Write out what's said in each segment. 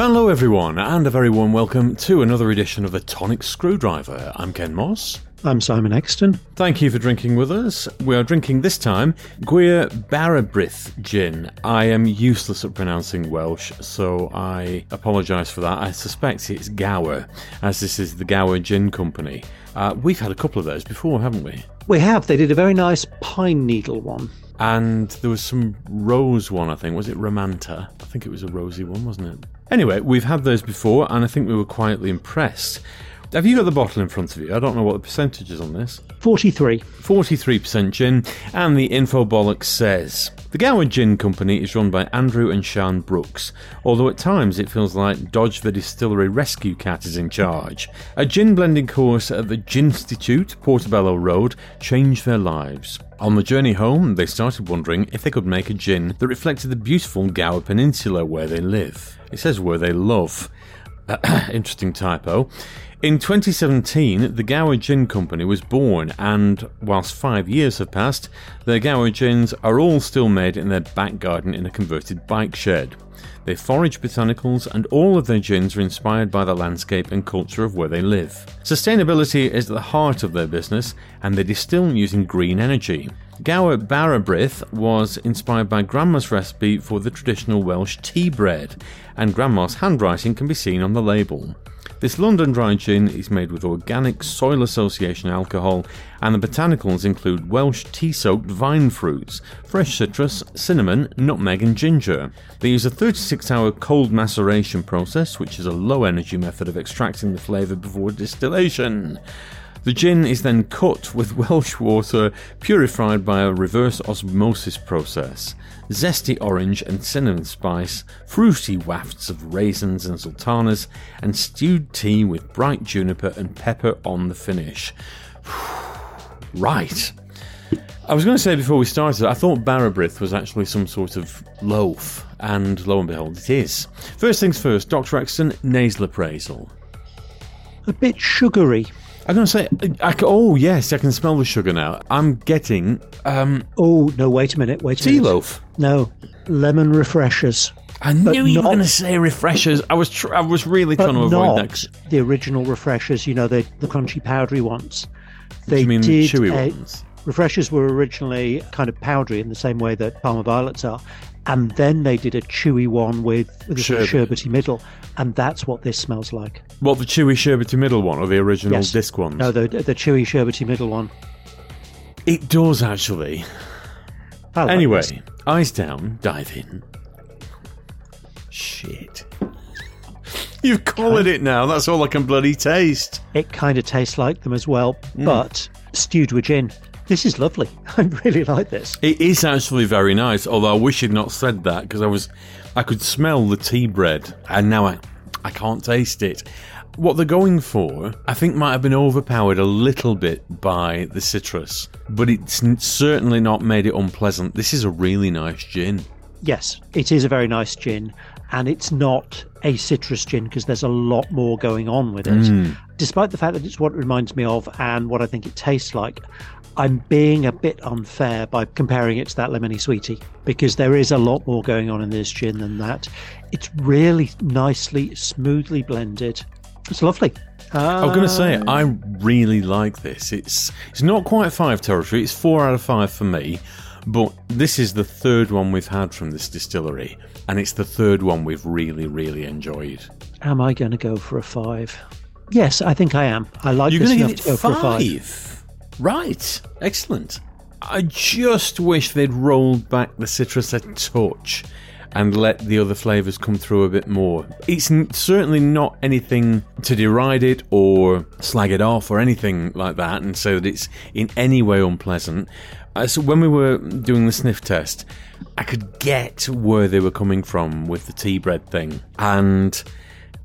Hello, everyone, and a very warm welcome to another edition of the Tonic Screwdriver. I'm Ken Moss. I'm Simon Exton. Thank you for drinking with us. We are drinking this time Gwir Bara Brith gin. I am useless at pronouncing Welsh, so I apologise for that. I suspect it's Gower, as this is the Gower Gin Company. Uh, we've had a couple of those before, haven't we? We have. They did a very nice pine needle one. And there was some rose one, I think. Was it Romanta? I think it was a rosy one, wasn't it? Anyway, we've had those before, and I think we were quietly impressed. Have you got the bottle in front of you? I don't know what the percentage is on this. 43. 43% gin, and the Infobolic says The Gower Gin Company is run by Andrew and Sean Brooks, although at times it feels like Dodge the Distillery Rescue Cat is in charge. A gin blending course at the Ginstitute, Portobello Road, changed their lives. On the journey home, they started wondering if they could make a gin that reflected the beautiful Gower Peninsula where they live. It says where they love. Interesting typo. In 2017, the Gower Gin Company was born, and whilst five years have passed, their Gower gins are all still made in their back garden in a converted bike shed. They forage botanicals, and all of their gins are inspired by the landscape and culture of where they live. Sustainability is at the heart of their business, and they distill using green energy. Gower Bara Brith was inspired by Grandma's recipe for the traditional Welsh tea bread, and Grandma's handwriting can be seen on the label. This London dry gin is made with organic soil association alcohol, and the botanicals include Welsh tea soaked vine fruits, fresh citrus, cinnamon, nutmeg, and ginger. They use a 36 hour cold maceration process, which is a low energy method of extracting the flavour before distillation. The gin is then cut with Welsh water purified by a reverse osmosis process. Zesty orange and cinnamon spice, fruity wafts of raisins and sultanas, and stewed tea with bright juniper and pepper on the finish. right. I was going to say before we started, I thought Bara Brith was actually some sort of loaf, and lo and behold, it is. First things first, Dr. Exton, nasal appraisal. A bit sugary. I'm going to say, I, oh yes, I can smell the sugar now. I'm getting um, Oh, no, wait a minute. Wait a tea minute. loaf. No, lemon refreshers. I knew you were going to say refreshers. I was, tr- I was really trying to avoid not that. the original refreshers, you know, the, the crunchy, powdery ones. They you mean did chewy a- ones? Refreshers were originally kind of powdery in the same way that Parma Violets are. And then they did a chewy one with, with a sort of sherbety middle. And that's what this smells like. What the chewy sherbety middle one or the original Yes. disc ones? No, the, the chewy, sherbety middle one. it does actually. I like Anyway, this. eyes down, dive in. Shit. You've collared it now. That's all I can bloody taste. It kind of tastes like them as well, Mm. but stewed with gin. This is lovely. I really like this. It is actually very nice, although I wish you'd not said that because I was, I could smell the tea bread, and now I, I can't taste it. What they're going for, I think, might have been overpowered a little bit by the citrus, but it's certainly not made it unpleasant. This is a really nice gin. Yes, it is a very nice gin, and it's not a citrus gin because there's a lot more going on with it. Hmm. Despite the fact that it's what it reminds me of and what I think it tastes like, I'm being a bit unfair by comparing it to that lemony sweetie because there is a lot more going on in this gin than that. It's really nicely, smoothly blended. It's lovely. I was going to say, I really like this. It's it's not quite five territory. It's four out of five for me, but this is the third one we've had from this distillery, and it's the third one we've really, really enjoyed. Am I going to go for a five? Yes, I think I am. I like You're this enough give to go it for a five. five, right? Excellent. I just wish they'd rolled back the citrus a touch and let the other flavours come through a bit more. It's certainly not anything to deride it or slag it off or anything like that and say that it's in any way unpleasant. Uh, so when we were doing the sniff test, I could get where they were coming from with the tea bread thing. And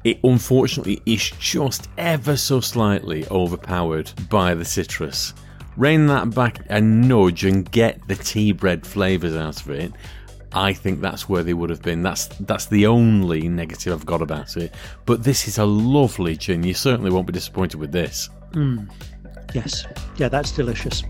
it unfortunately is just ever so slightly overpowered by the citrus. Rein that back a nudge and get the tea bread flavours out of it. I think that's where they would have been. That's that's the only negative I've got about it. But this is a lovely gin. You certainly won't be disappointed with this. Hmm. Yes. Yeah, that's delicious.